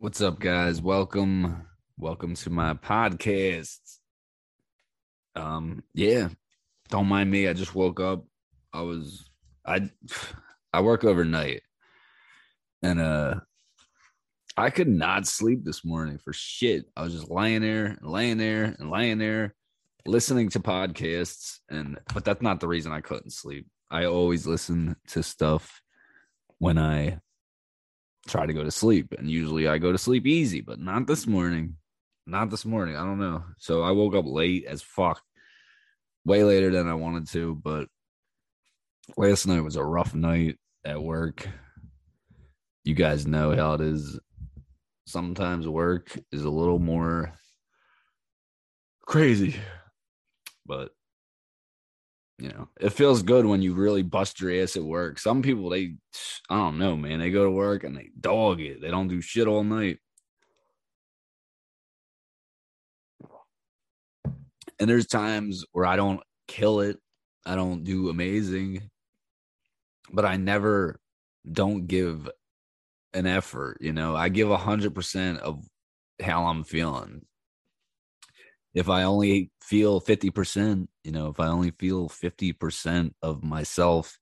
What's up, guys? Welcome, welcome to my podcast. Um, yeah, don't mind me. I just woke up. I was, I, I work overnight, and uh, I could not sleep this morning for shit. I was just laying there, laying there, and laying there, listening to podcasts, and but that's not the reason I couldn't sleep. I always listen to stuff when I try to go to sleep. And usually I go to sleep easy, but not this morning. Not this morning. I don't know. So I woke up late as fuck. Way later than I wanted to, but last night was a rough night at work. You guys know how it is. Sometimes work is a little more crazy, but you know, it feels good when you really bust your ass at work. Some people, they, I don't know, man, they go to work and they dog it. They don't do shit all night. And there's times where I don't kill it, I don't do amazing, but I never don't give an effort. You know, I give a hundred percent of how I'm feeling if I only feel 50%, you know, if I only feel 50% of myself,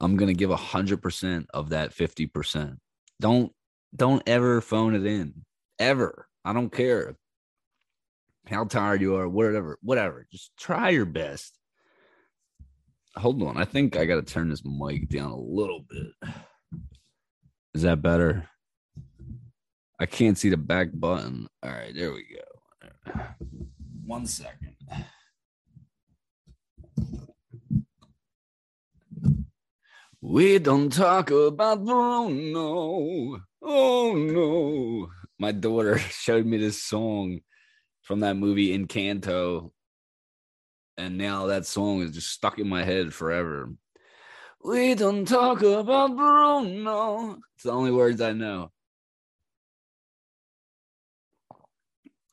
I'm going to give 100% of that 50%. Don't don't ever phone it in. Ever. I don't care how tired you are, whatever, whatever. Just try your best. Hold on. I think I got to turn this mic down a little bit. Is that better? I can't see the back button. All right, there we go. One second. We don't talk about oh, Bruno. Oh no. My daughter showed me this song from that movie Encanto. And now that song is just stuck in my head forever. We don't talk about oh, Bruno. It's the only words I know.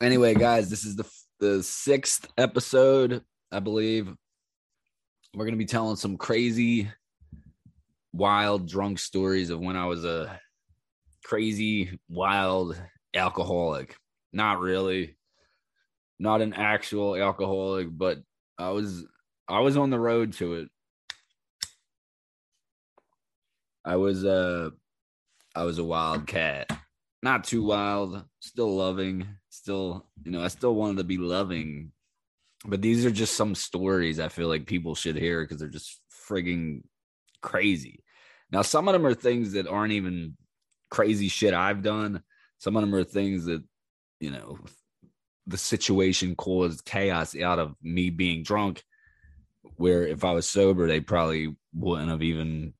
Anyway, guys, this is the the sixth episode, I believe. We're gonna be telling some crazy, wild, drunk stories of when I was a crazy, wild alcoholic. Not really, not an actual alcoholic, but I was I was on the road to it. I was uh I was a wild cat. Not too wild, still loving, still, you know, I still wanted to be loving. But these are just some stories I feel like people should hear because they're just frigging crazy. Now, some of them are things that aren't even crazy shit I've done. Some of them are things that, you know, the situation caused chaos out of me being drunk. Where if I was sober, they probably wouldn't have even,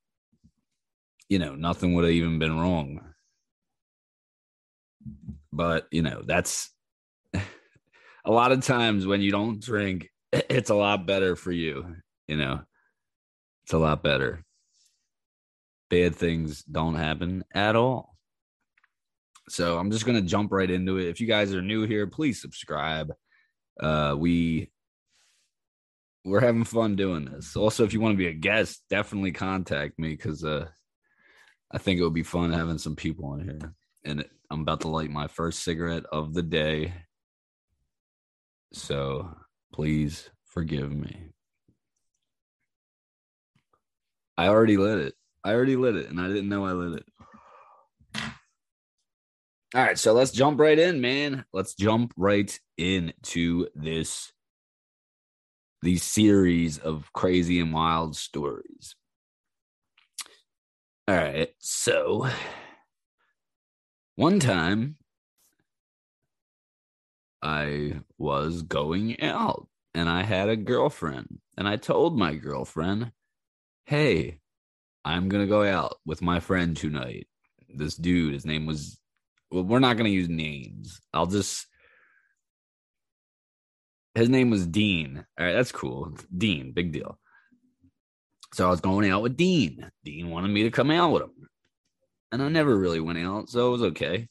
you know, nothing would have even been wrong but you know that's a lot of times when you don't drink it's a lot better for you you know? It's a lot better. Bad things don't happen at all. So i'm just going to jump right into it. If you guys are new here please subscribe. Uh we we're having fun doing this. Also if you want to be a guest definitely contact me because uh i think it would be fun having some people on here and I'm about to light my first cigarette of the day. So please forgive me. I already lit it. I already lit it and I didn't know I lit it. All right, so let's jump right in, man. Let's jump right into this these series of crazy and wild stories. All right, so one time, I was going out and I had a girlfriend, and I told my girlfriend, Hey, I'm going to go out with my friend tonight. This dude, his name was, well, we're not going to use names. I'll just, his name was Dean. All right, that's cool. Dean, big deal. So I was going out with Dean. Dean wanted me to come out with him and I never really went out, so it was okay.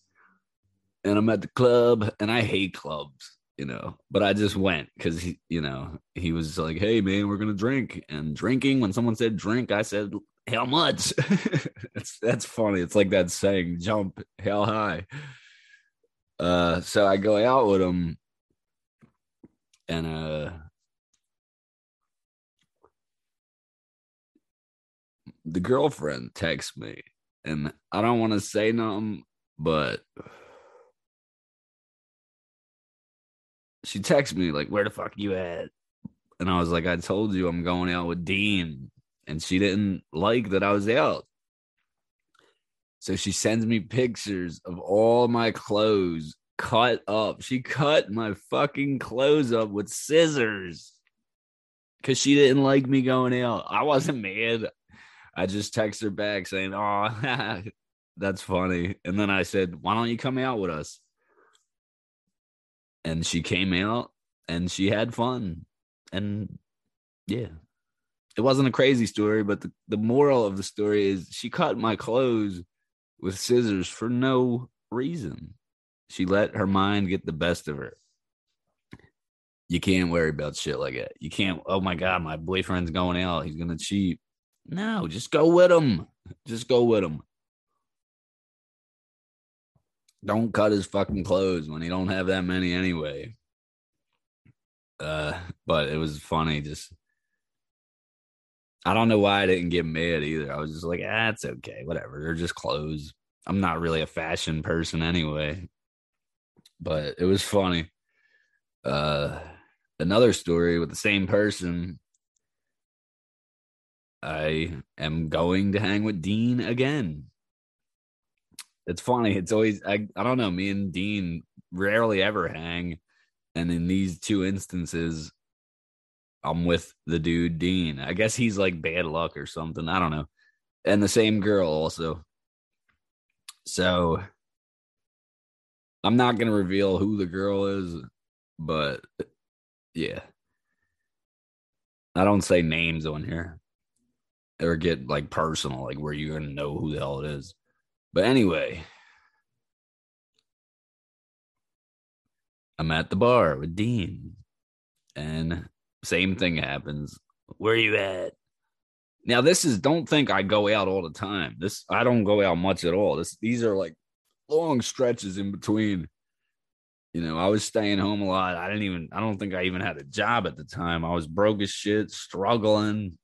And I'm at the club, and I hate clubs, you know, but I just went because he, you know, he was like, "Hey, man, we're gonna drink." And drinking, when someone said drink, I said, "How much?" that's that's funny. It's like that saying, "Jump, how high." Uh, so I go out with him, and uh, the girlfriend texts me, and I don't want to say nothing, but she texts me like, "Where the fuck you at?" And I was like, "I told you I'm going out with Dean," and she didn't like that I was out. So she sends me pictures of all my clothes cut up. She cut my fucking clothes up with scissors because she didn't like me going out. I wasn't mad. I just text her back saying, "Oh, that's funny." And then I said, "Why don't you come out with us?" And she came out and she had fun. And yeah. It wasn't a crazy story, but the, the moral of the story is she cut my clothes with scissors for no reason. She let her mind get the best of her. You can't worry about shit like that. You can't, oh my God, my boyfriend's going out. He's going to cheat. No, just go with him. Just go with him. Don't cut his fucking clothes when he don't have that many anyway. Uh, but it was funny. Just I don't know why I didn't get mad either. I was just like, ah, okay, whatever. They're just clothes. I'm not really a fashion person anyway. But it was funny. Uh, another story with the same person I am going to hang with Dean again. It's funny. It's always I, I don't know, me and Dean rarely ever hang. And in these two instances, I'm with the dude Dean. I guess he's like bad luck or something. I don't know. And the same girl also. So I'm not gonna reveal who the girl is, but yeah. I don't say names on here or get like personal, like where you're gonna know who the hell it is. But anyway, I'm at the bar with Dean, and same thing happens. Where are you at? Now, this is don't think I go out all the time. This I don't go out much at all. This these are like long stretches in between. You know, I was staying home a lot. I didn't even I don't think I even had a job at the time. I was broke as shit, struggling,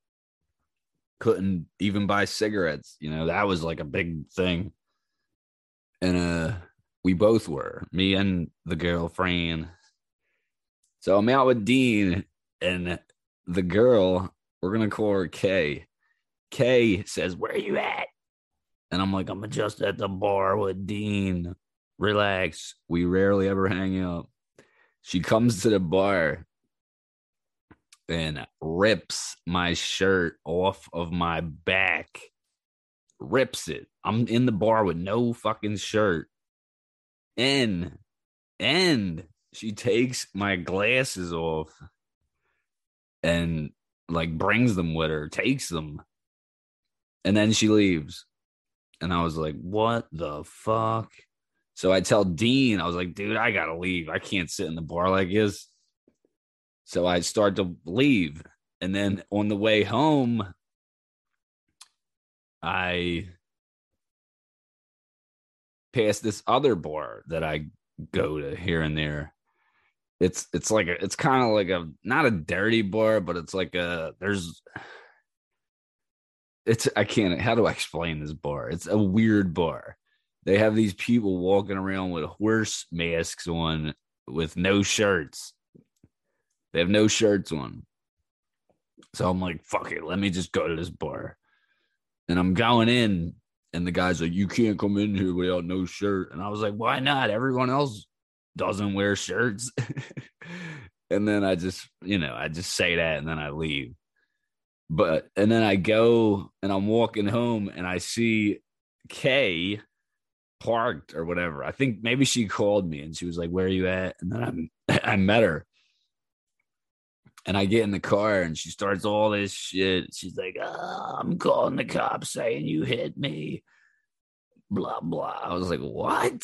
couldn't even buy cigarettes. You know, that was like a big thing. And uh we both were, me and the girlfriend. So I'm out with Dean and the girl, we're gonna call her Kay. Kay says, Where are you at? And I'm like, I'm just at the bar with Dean. Relax. We rarely ever hang out. She comes to the bar and rips my shirt off of my back. Rips it. I'm in the bar with no fucking shirt. And and she takes my glasses off and like brings them with her, takes them. And then she leaves. And I was like, what the fuck? So I tell Dean, I was like, dude, I gotta leave. I can't sit in the bar like this. So I start to leave. And then on the way home, I pass this other bar that I go to here and there. It's it's like a it's kind of like a not a dirty bar, but it's like a there's it's I can't how do I explain this bar? It's a weird bar. They have these people walking around with horse masks on with no shirts they have no shirts on. So I'm like, fuck it, let me just go to this bar. And I'm going in, and the guy's like, You can't come in here without no shirt. And I was like, Why not? Everyone else doesn't wear shirts. and then I just, you know, I just say that and then I leave. But and then I go and I'm walking home and I see Kay parked or whatever. I think maybe she called me and she was like, Where are you at? And then I'm I met her and I get in the car and she starts all this shit. She's like, oh, I'm calling the cops saying you hit me. Blah, blah. I was like, what?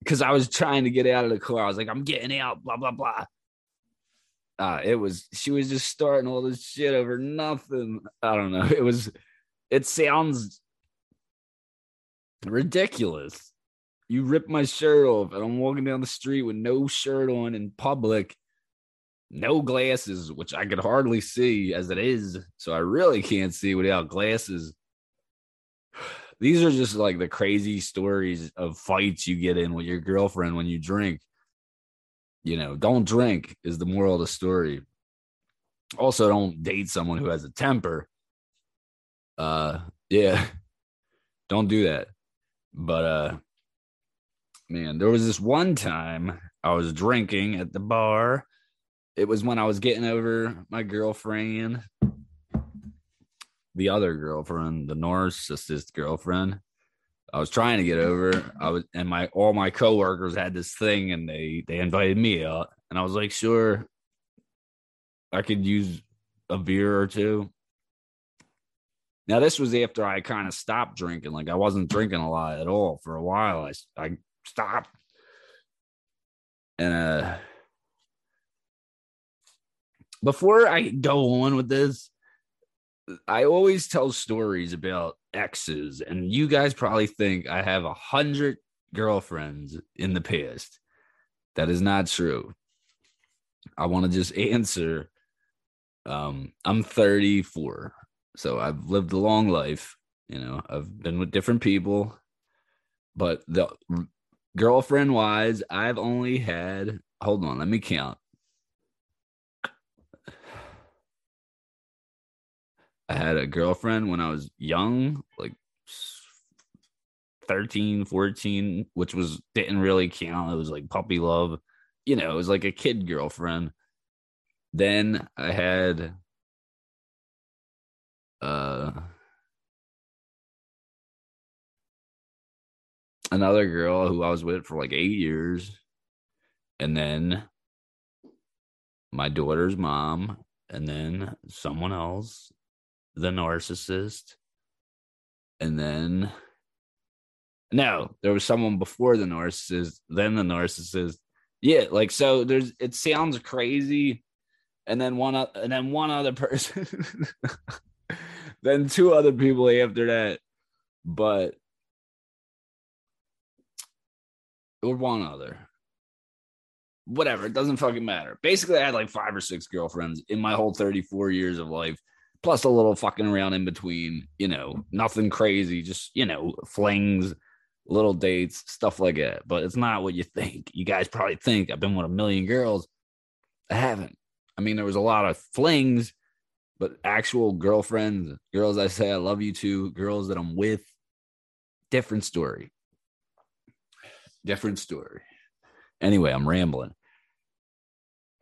Because I was trying to get out of the car. I was like, I'm getting out, blah, blah, blah. Uh, it was, she was just starting all this shit over nothing. I don't know. It was, it sounds ridiculous. you rip my shirt off and I'm walking down the street with no shirt on in public, no glasses, which I could hardly see as it is. So I really can't see without glasses. These are just like the crazy stories of fights you get in with your girlfriend when you drink. You know, don't drink is the moral of the story. Also, don't date someone who has a temper. Uh, yeah, don't do that. But uh, man, there was this one time I was drinking at the bar. It was when I was getting over my girlfriend, the other girlfriend, the narcissist girlfriend. I was trying to get over. I was, and my all my coworkers had this thing, and they they invited me out, and I was like, sure, I could use a beer or two. Now this was after I kind of stopped drinking. Like I wasn't drinking a lot at all for a while. I I stopped, and uh, before I go on with this, I always tell stories about exes, and you guys probably think I have a hundred girlfriends in the past. That is not true. I want to just answer. Um, I'm 34. So I've lived a long life. You know, I've been with different people, but the girlfriend wise, I've only had, hold on, let me count. I had a girlfriend when I was young, like 13, 14, which was didn't really count. It was like puppy love. You know, it was like a kid girlfriend. Then I had uh another girl who I was with for like eight years, and then my daughter's mom, and then someone else, the narcissist, and then no, there was someone before the narcissist, then the narcissist. Yeah, like so. There's it sounds crazy, and then one and then one other person. then two other people after that. But or one other. Whatever, it doesn't fucking matter. Basically, I had like five or six girlfriends in my whole 34 years of life, plus a little fucking around in between, you know, nothing crazy, just, you know, flings, little dates, stuff like that. But it's not what you think. You guys probably think I've been with a million girls. I haven't. I mean, there was a lot of flings, but actual girlfriends, girls I say I love you to, girls that I'm with, different story. Different story. Anyway, I'm rambling.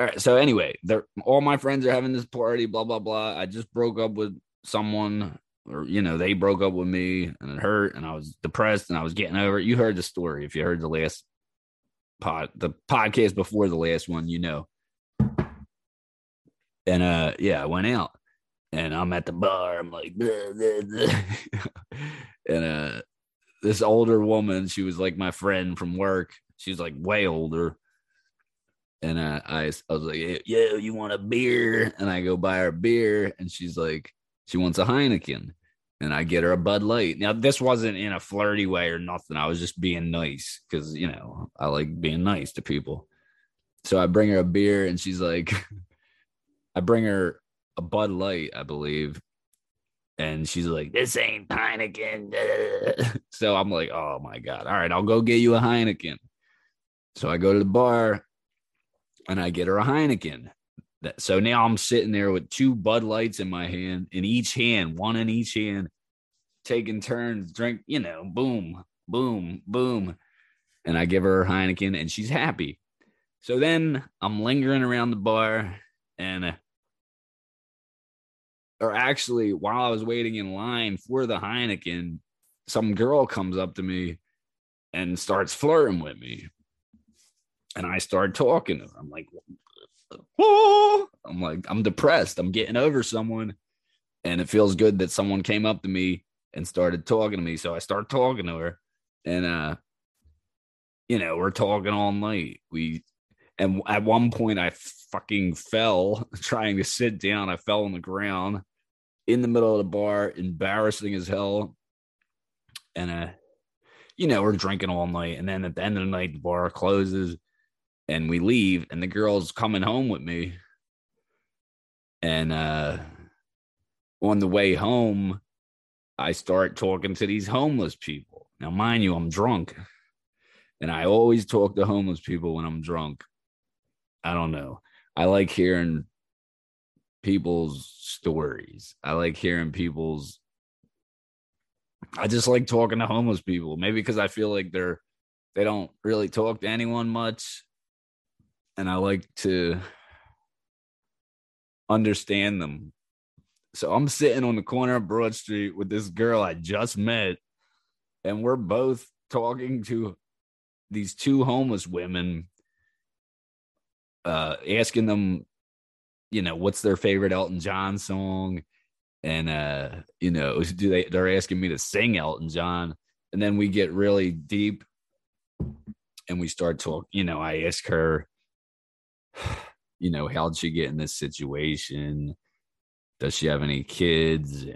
All right. So anyway, all my friends are having this party, blah, blah, blah. I just broke up with someone, or you know, they broke up with me and it hurt, and I was depressed and I was getting over it. You heard the story. If you heard the last pod, the podcast before the last one, you know. And uh yeah, I went out and I'm at the bar. I'm like, blah, blah, blah. and uh, this older woman, she was like my friend from work. She's like way older. And uh, I, I was like, yeah, you want a beer? And I go buy her a beer, and she's like, she wants a Heineken, and I get her a Bud Light. Now this wasn't in a flirty way or nothing. I was just being nice because you know I like being nice to people. So I bring her a beer, and she's like, I bring her a Bud Light, I believe. And she's like, this ain't Heineken. so I'm like, oh my God. All right, I'll go get you a Heineken. So I go to the bar and I get her a Heineken. So now I'm sitting there with two Bud Lights in my hand, in each hand, one in each hand, taking turns, drink, you know, boom, boom, boom. And I give her a Heineken and she's happy. So then I'm lingering around the bar and or actually, while I was waiting in line for the Heineken, some girl comes up to me and starts flirting with me. And I start talking. I'm like, oh, I'm like, I'm depressed. I'm getting over someone. And it feels good that someone came up to me and started talking to me. So I start talking to her. And uh, you know, we're talking all night. We and at one point I fucking fell trying to sit down. I fell on the ground in the middle of the bar, embarrassing as hell. And uh, you know, we're drinking all night. And then at the end of the night, the bar closes and we leave, and the girl's coming home with me. And uh, on the way home, I start talking to these homeless people. Now, mind you, I'm drunk. And I always talk to homeless people when I'm drunk. I don't know. I like hearing people's stories. I like hearing people's I just like talking to homeless people. Maybe because I feel like they're they don't really talk to anyone much. And I like to understand them. So I'm sitting on the corner of Broad Street with this girl I just met, and we're both talking to these two homeless women, uh, asking them, you know, what's their favorite Elton John song and uh you know do they they're asking me to sing elton john and then we get really deep and we start talking you know i ask her you know how'd she get in this situation? Does she have any kids?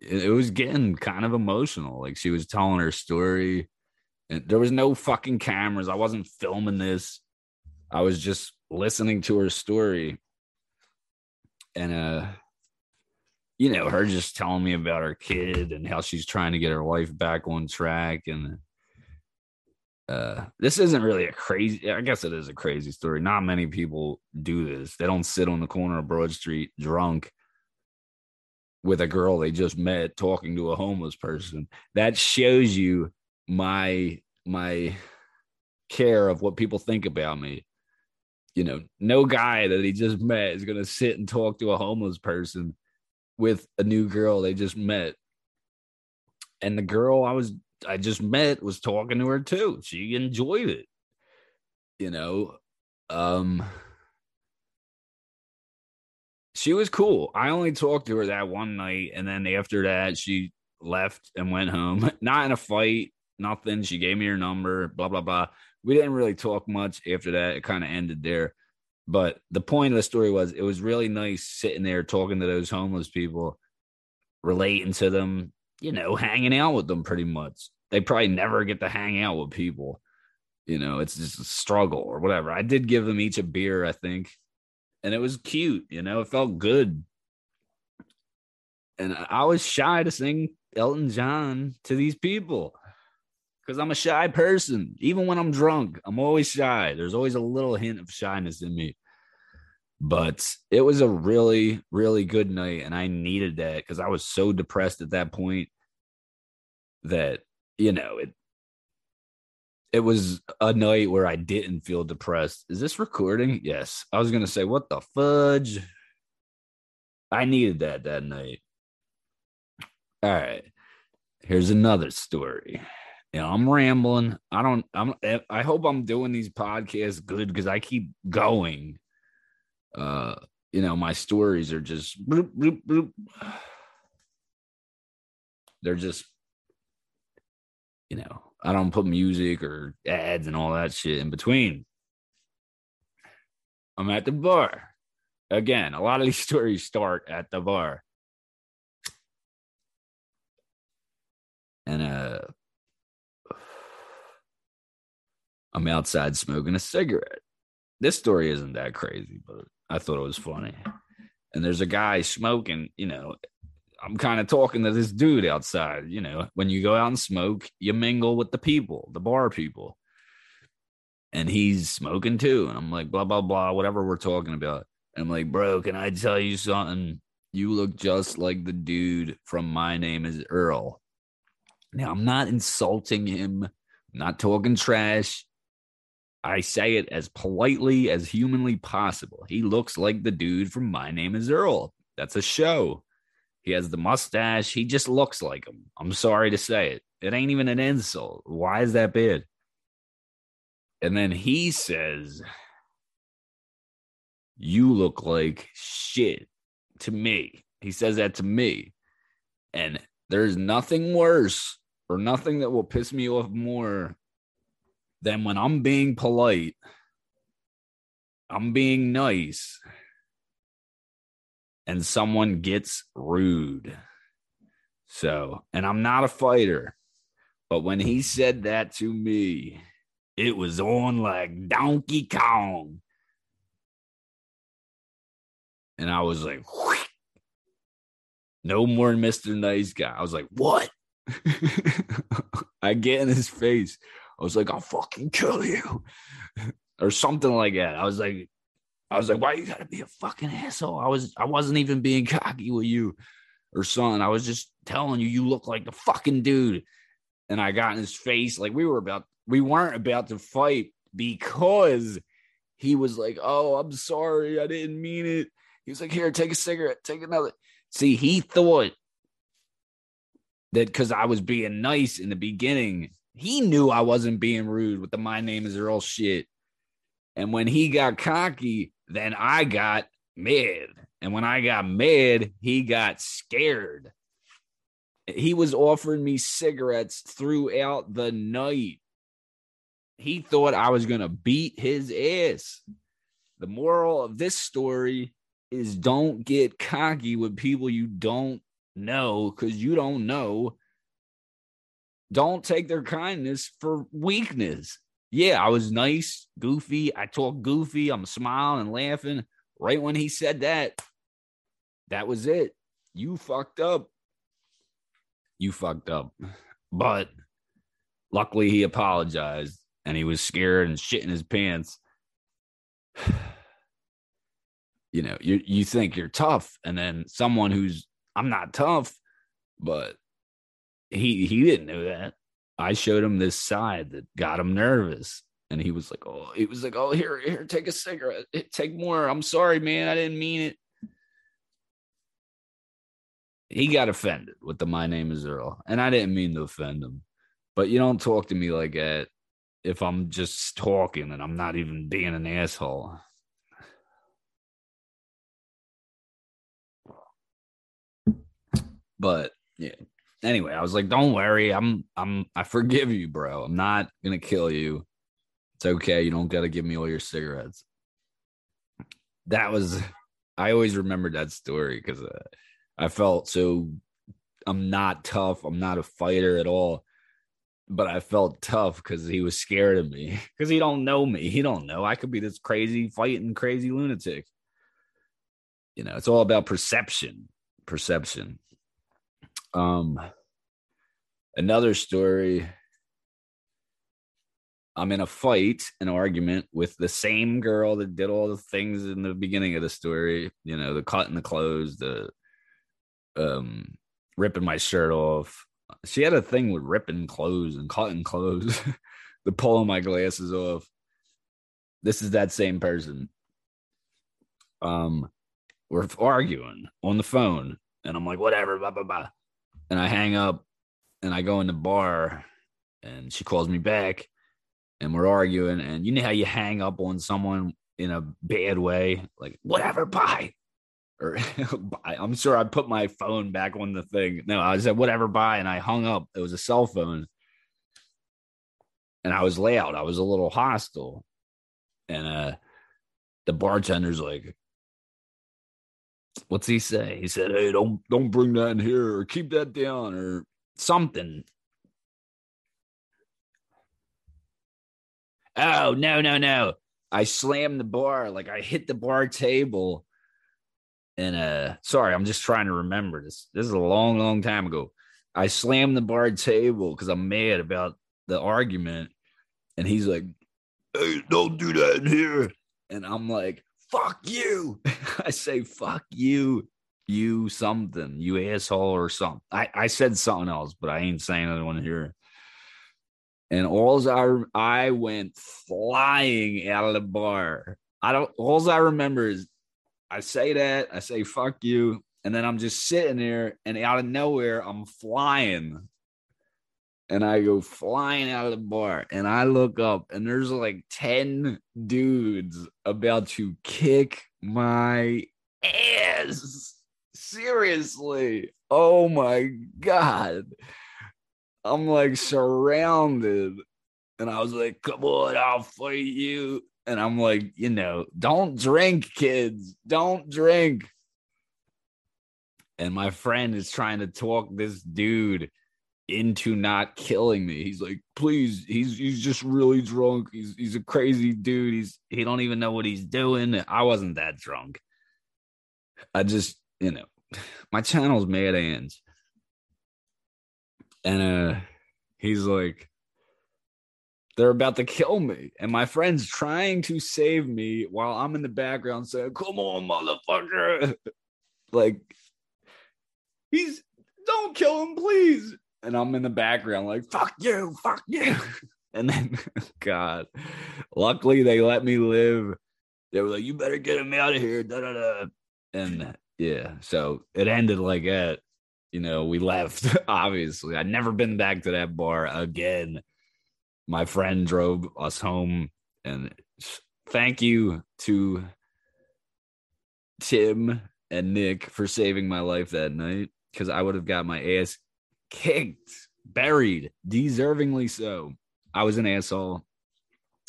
It, was getting kind of emotional. Like she was telling her story and there was no fucking cameras. I wasn't filming this. I was just listening to her story. And uh you know, her just telling me about her kid and how she's trying to get her life back on track. And uh, this isn't really a crazy, I guess it is a crazy story. Not many people do this. They don't sit on the corner of Broad Street drunk with a girl they just met talking to a homeless person. That shows you my, my care of what people think about me. You know, no guy that he just met is going to sit and talk to a homeless person with a new girl they just met. And the girl I was I just met was talking to her too. She enjoyed it. You know, um she was cool. I only talked to her that one night and then after that she left and went home. Not in a fight, nothing. She gave me her number, blah blah blah. We didn't really talk much after that. It kind of ended there. But the point of the story was it was really nice sitting there talking to those homeless people, relating to them, you know, hanging out with them pretty much. They probably never get to hang out with people. You know, it's just a struggle or whatever. I did give them each a beer, I think. And it was cute, you know, it felt good. And I was shy to sing Elton John to these people because I'm a shy person. Even when I'm drunk, I'm always shy. There's always a little hint of shyness in me. But it was a really, really good night. And I needed that because I was so depressed at that point that, you know, it it was a night where I didn't feel depressed. Is this recording? Yes. I was gonna say, what the fudge? I needed that that night. All right. Here's another story you know, I'm rambling. I don't, I'm, I hope I'm doing these podcasts good because I keep going. Uh, you know, my stories are just, bloop, bloop, bloop. they're just, you know, I don't put music or ads and all that shit in between. I'm at the bar. Again, a lot of these stories start at the bar. And uh I'm outside smoking a cigarette. This story isn't that crazy, but I thought it was funny. And there's a guy smoking, you know, I'm kind of talking to this dude outside. You know, when you go out and smoke, you mingle with the people, the bar people. And he's smoking too. And I'm like, blah, blah, blah, whatever we're talking about. And I'm like, bro, can I tell you something? You look just like the dude from My Name is Earl. Now, I'm not insulting him, I'm not talking trash. I say it as politely as humanly possible. He looks like the dude from My Name is Earl. That's a show. He has the mustache. He just looks like him. I'm sorry to say it. It ain't even an insult. Why is that bad? And then he says, You look like shit to me. He says that to me. And there's nothing worse or nothing that will piss me off more than when I'm being polite, I'm being nice, and someone gets rude. So, and I'm not a fighter, But when he said that to me, it was on like Donkey Kong. And I was like, no more Mr. Nice Guy. I was like, what? I get in his face. I was like, I'll fucking kill you. or something like that. I was like, I was like, why you gotta be a fucking asshole? I was I wasn't even being cocky with you or son. I was just telling you you look like the fucking dude. And I got in his face like we were about we weren't about to fight because he was like, "Oh, I'm sorry. I didn't mean it." He was like, "Here, take a cigarette. Take another." See, he thought that cuz I was being nice in the beginning, he knew I wasn't being rude with the my name is Earl shit. And when he got cocky, then I got mad. And when I got mad, he got scared. He was offering me cigarettes throughout the night. He thought I was going to beat his ass. The moral of this story is don't get cocky with people you don't know because you don't know. Don't take their kindness for weakness. Yeah, I was nice, goofy. I talk goofy. I'm smiling and laughing. Right when he said that, that was it. You fucked up. You fucked up. But luckily he apologized and he was scared and shitting his pants. you know, you you think you're tough, and then someone who's I'm not tough, but he he didn't know that. I showed him this side that got him nervous. And he was like, Oh, he was like, Oh, here, here, take a cigarette. Take more. I'm sorry, man. I didn't mean it he got offended with the my name is Earl. And I didn't mean to offend him. But you don't talk to me like that if I'm just talking and I'm not even being an asshole. But yeah. Anyway, I was like, don't worry. I'm I'm I forgive you, bro. I'm not gonna kill you. It's okay. You don't gotta give me all your cigarettes. That was I always remembered that story because uh, I felt so I'm not tough. I'm not a fighter at all. But I felt tough because he was scared of me. Because he don't know me. He don't know. I could be this crazy fighting crazy lunatic. You know, it's all about perception. Perception. Um another story. I'm in a fight, an argument with the same girl that did all the things in the beginning of the story, you know, the cutting the clothes, the um ripping my shirt off. She had a thing with ripping clothes and cutting clothes, the pulling my glasses off. This is that same person. Um, we're arguing on the phone, and I'm like, whatever, blah blah blah. And I hang up, and I go in the bar, and she calls me back, and we're arguing. And you know how you hang up on someone in a bad way, like whatever, bye or I'm sure I put my phone back on the thing. No, I said whatever, bye, and I hung up. It was a cell phone, and I was loud. I was a little hostile, and uh, the bartender's like, "What's he say?" He said, "Hey, don't don't bring that in here, or keep that down, or something." Oh no no no! I slammed the bar like I hit the bar table and uh sorry, I'm just trying to remember this. This is a long, long time ago. I slammed the bar table because I'm mad about the argument. And he's like, Hey, don't do that in here. And I'm like, fuck you. I say, fuck you, you something, you asshole or something. I, I said something else, but I ain't saying on here. And alls I I went flying out of the bar. I don't alls I remember is I say that, I say fuck you, and then I'm just sitting there, and out of nowhere, I'm flying. And I go flying out of the bar, and I look up, and there's like 10 dudes about to kick my ass. Seriously. Oh my God. I'm like surrounded. And I was like, come on, I'll fight you. And I'm like, you know, don't drink, kids. Don't drink. And my friend is trying to talk this dude into not killing me. He's like, please, he's he's just really drunk. He's he's a crazy dude. He's he don't even know what he's doing. I wasn't that drunk. I just, you know, my channel's Mad Hands. And uh he's like, they're about to kill me. And my friend's trying to save me while I'm in the background saying, Come on, motherfucker. like, he's don't kill him, please. And I'm in the background, like, fuck you, fuck you. And then, God, luckily they let me live. They were like, you better get him out of here. Da, da, da. And yeah, so it ended like that. You know, we left, obviously. I'd never been back to that bar again. My friend drove us home. And thank you to Tim and Nick for saving my life that night because I would have got my ass kicked, buried, deservingly so. I was an asshole.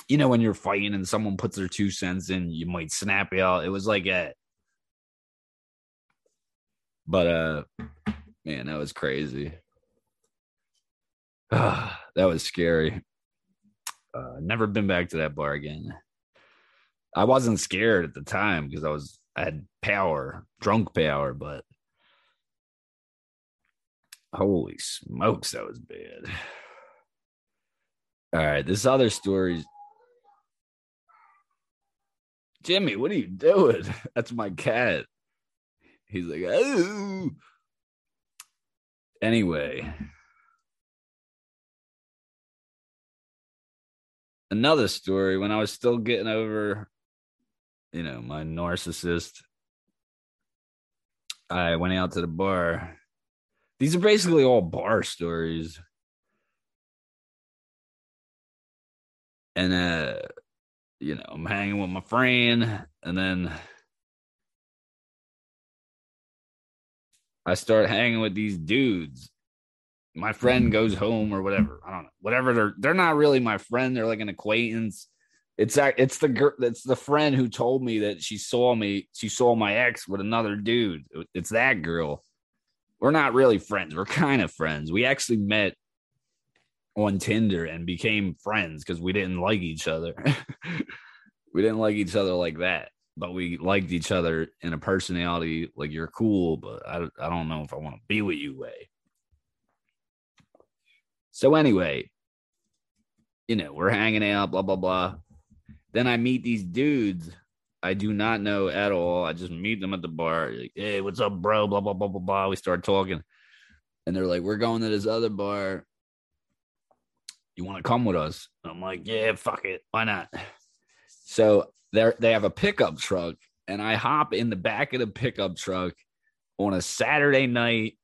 You know, when you're fighting and someone puts their two cents in, you might snap y'all. It was like a, but uh, man, that was crazy. that was scary. Uh, never been back to that bar again. I wasn't scared at the time because I was I had power, drunk power, but holy smokes, that was bad. All right, this other story. Jimmy, what are you doing? That's my cat. He's like, oh. Anyway, another story when I was still getting over, you know, my narcissist. I went out to the bar. These are basically all bar stories. And uh, you know, I'm hanging with my friend, and then I start hanging with these dudes. My friend goes home or whatever. I don't know. Whatever they're they're not really my friend. They're like an acquaintance. It's it's the girl. It's the friend who told me that she saw me. She saw my ex with another dude. It's that girl. We're not really friends. We're kind of friends. We actually met on Tinder and became friends because we didn't like each other. we didn't like each other like that, but we liked each other in a personality like you're cool, but I, I don't know if I want to be with you way. So anyway, you know, we're hanging out, blah blah blah. Then I meet these dudes I do not know at all. I just meet them at the bar. Like, hey, what's up, bro? Blah blah blah blah blah. We start talking, and they're like, "We're going to this other bar. You want to come with us?" I'm like, "Yeah, fuck it, why not?" So they they have a pickup truck, and I hop in the back of the pickup truck on a Saturday night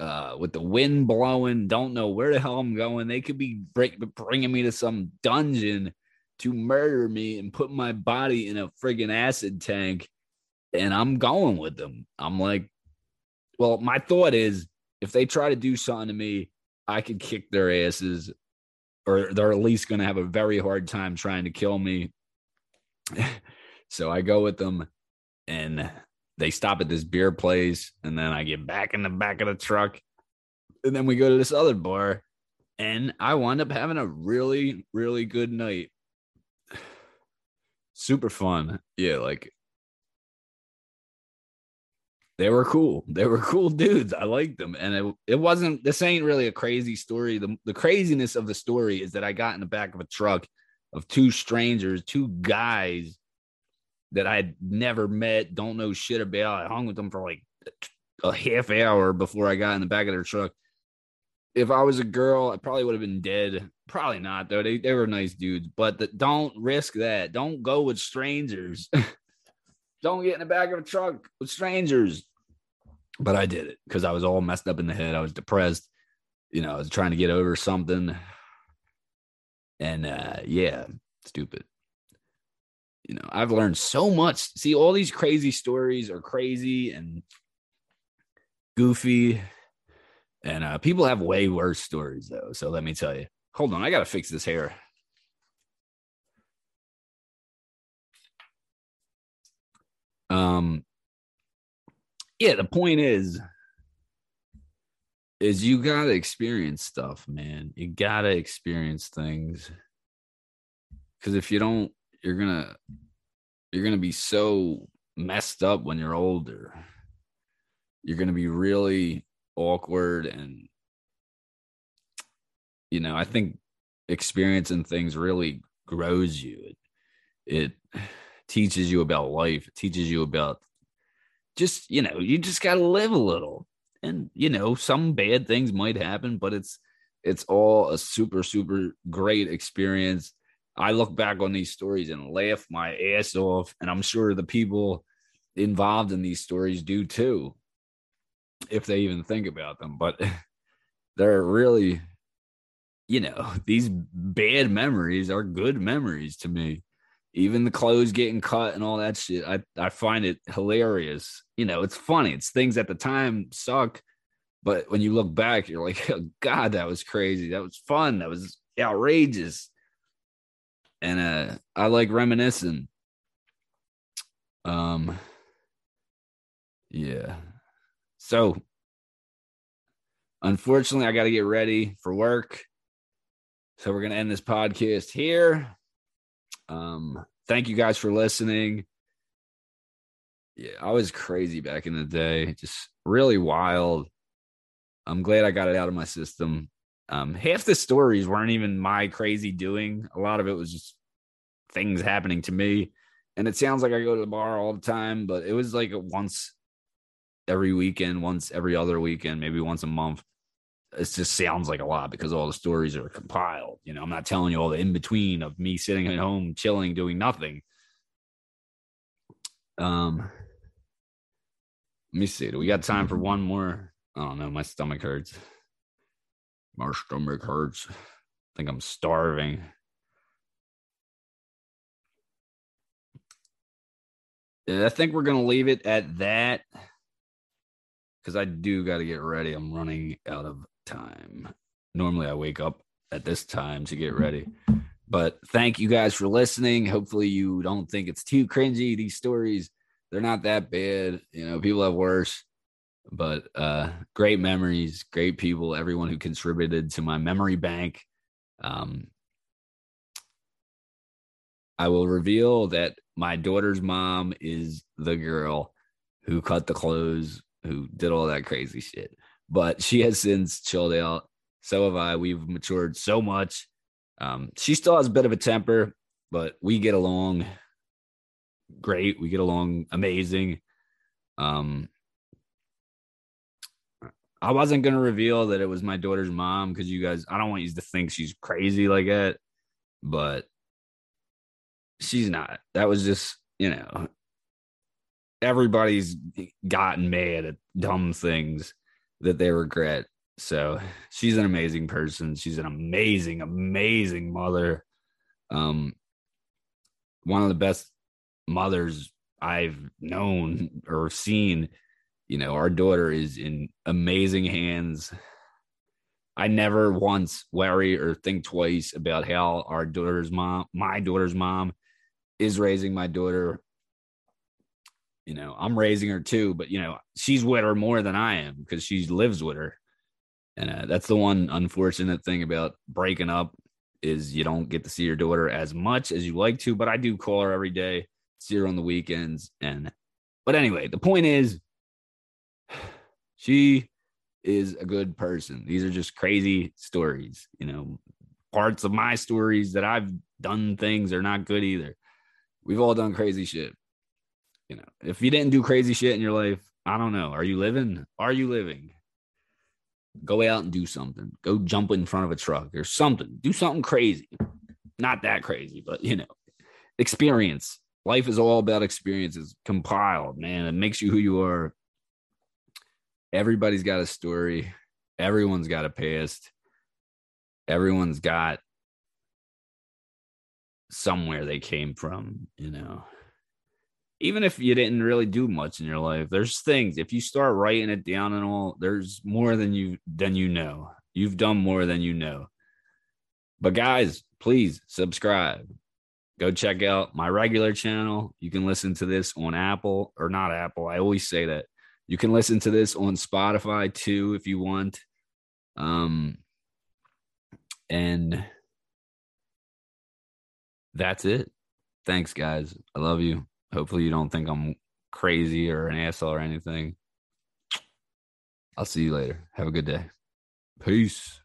uh, with the wind blowing. Don't know where the hell I'm going. They could be bringing me to some dungeon to murder me and put my body in a friggin' acid tank. And I'm going with them. I'm like, well, my thought is if they try to do something to me, I could kick their asses, or they're at least going to have a very hard time trying to kill me. so I go with them and they stop at this beer place. And then I get back in the back of the truck. And then we go to this other bar. And I wind up having a really, really good night super fun. Yeah, like they were cool. They were cool dudes. I liked them. And it, it wasn't this ain't really a crazy story. The, the craziness of the story is that I got in the back of a truck of two strangers, two guys that I'd never met, don't know shit about. I hung with them for like a half hour before I got in the back of their truck. If I was a girl, I probably would have been dead Probably not though. They they were nice dudes, but the, don't risk that. Don't go with strangers. don't get in the back of a truck with strangers. But I did it because I was all messed up in the head. I was depressed. You know, I was trying to get over something. And uh yeah, stupid. You know, I've learned so much. See, all these crazy stories are crazy and goofy. And uh, people have way worse stories though. So let me tell you. Hold on, I gotta fix this hair. Um, yeah, the point is, is you gotta experience stuff, man. You gotta experience things. Cause if you don't, you're gonna you're gonna be so messed up when you're older. You're gonna be really awkward and you know, I think experiencing things really grows you. It, it teaches you about life. It teaches you about just, you know, you just got to live a little. And, you know, some bad things might happen, but it's, it's all a super, super great experience. I look back on these stories and laugh my ass off. And I'm sure the people involved in these stories do too, if they even think about them. But they're really you know, these bad memories are good memories to me. Even the clothes getting cut and all that shit, I, I find it hilarious. You know, it's funny. It's things at the time suck, but when you look back, you're like, oh, God, that was crazy. That was fun. That was outrageous. And uh, I like reminiscing. Um, yeah. So, unfortunately, I got to get ready for work. So we're going to end this podcast here. Um, thank you guys for listening. Yeah, I was crazy back in the day, just really wild. I'm glad I got it out of my system. Um, half the stories weren't even my crazy doing. A lot of it was just things happening to me. And it sounds like I go to the bar all the time, but it was like once every weekend, once every other weekend, maybe once a month it just sounds like a lot because all the stories are compiled. You know, I'm not telling you all the in between of me sitting at home, chilling, doing nothing. Um, let me see. Do we got time for one more? I don't know. My stomach hurts. My stomach hurts. I think I'm starving. I think we're gonna leave it at that because I do got to get ready. I'm running out of time. Normally, I wake up at this time to get ready. But thank you guys for listening. Hopefully, you don't think it's too cringy. These stories, they're not that bad. You know, people have worse, but uh, great memories, great people, everyone who contributed to my memory bank. Um, I will reveal that my daughter's mom is the girl who cut the clothes, who did all that crazy shit but she has since chilled out. So have I. We've matured so much. Um, she still has a bit of a temper, but we get along great. We get along amazing. Um, I wasn't gonna reveal that it was my daughter's mom because you guys, I don't want you to think she's crazy like that, but she's not. That was just, you know, everybody's gotten mad at dumb things that they regret. So she's an amazing person. She's an amazing, amazing mother. Um, one of the best mothers I've known or seen. You know, our daughter is in amazing hands. I never once worry or think twice about how our daughter's mom, my daughter's mom, is raising my daughter you know, I'm raising her too, but you know, she's with her more than I am because she lives with her. And uh, that's the one unfortunate thing about breaking up is you don't get to see your daughter as much as you like to, but I do call her every day, see her on the weekends. And, but anyway, the point is, she is a good person. These are just crazy stories, you know, parts of my stories that I've done things are not good either. We've all done crazy shit you know, if you didn't do crazy shit in your life, I don't know. Are you living? Are you living? Go out and do something. Go jump in front of a truck or something. Do something crazy. Not that crazy, but you know, experience. Life is all about experiences compiled, man. It makes you who you are. Everybody's got a story. Everyone's got a past. Everyone's got somewhere they came from, you know even if you didn't really do much in your life, there's things. If you start writing it down and all, there's more than you than you know. You've done more than you know. But guys, please subscribe. Go check out my regular channel. You can listen to this on Apple or not Apple. I always say that. You can listen to this on Spotify too if you want. Um, and that's it. Thanks, guys. I love you. Hopefully, you don't think I'm crazy or an asshole or anything. I'll see you later. Have a good day. Peace.